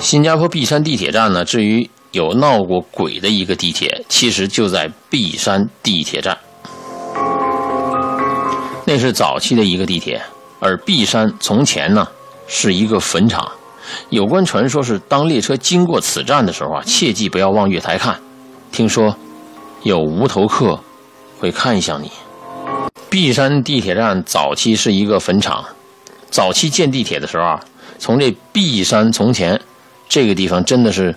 新加坡璧山地铁站呢，至于有闹过鬼的一个地铁，其实就在璧山地铁站。那是早期的一个地铁，而璧山从前呢是一个坟场。有关传说是，当列车经过此站的时候啊，切记不要往月台看，听说有无头客会看向你。璧山地铁站早期是一个坟场，早期建地铁的时候啊，从这璧山从前。这个地方真的是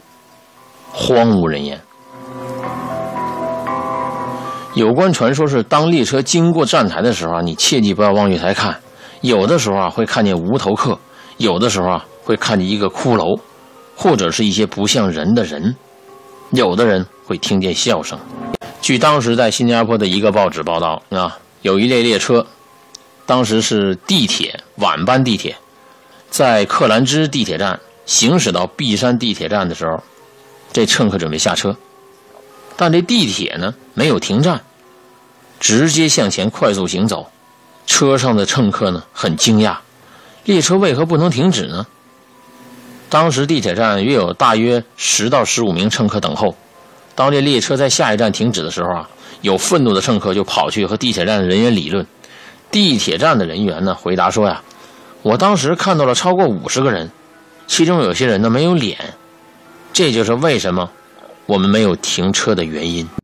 荒无人烟。有关传说是，当列车经过站台的时候啊，你切记不要往月台看。有的时候啊，会看见无头客；有的时候啊，会看见一个骷髅，或者是一些不像人的人。有的人会听见笑声。据当时在新加坡的一个报纸报道啊，有一列列车，当时是地铁晚班地铁，在克兰芝地铁站。行驶到璧山地铁站的时候，这乘客准备下车，但这地铁呢没有停站，直接向前快速行走。车上的乘客呢很惊讶，列车为何不能停止呢？当时地铁站约有大约十到十五名乘客等候。当这列车在下一站停止的时候啊，有愤怒的乘客就跑去和地铁站的人员理论。地铁站的人员呢回答说呀：“我当时看到了超过五十个人。”其中有些人呢没有脸，这就是为什么我们没有停车的原因。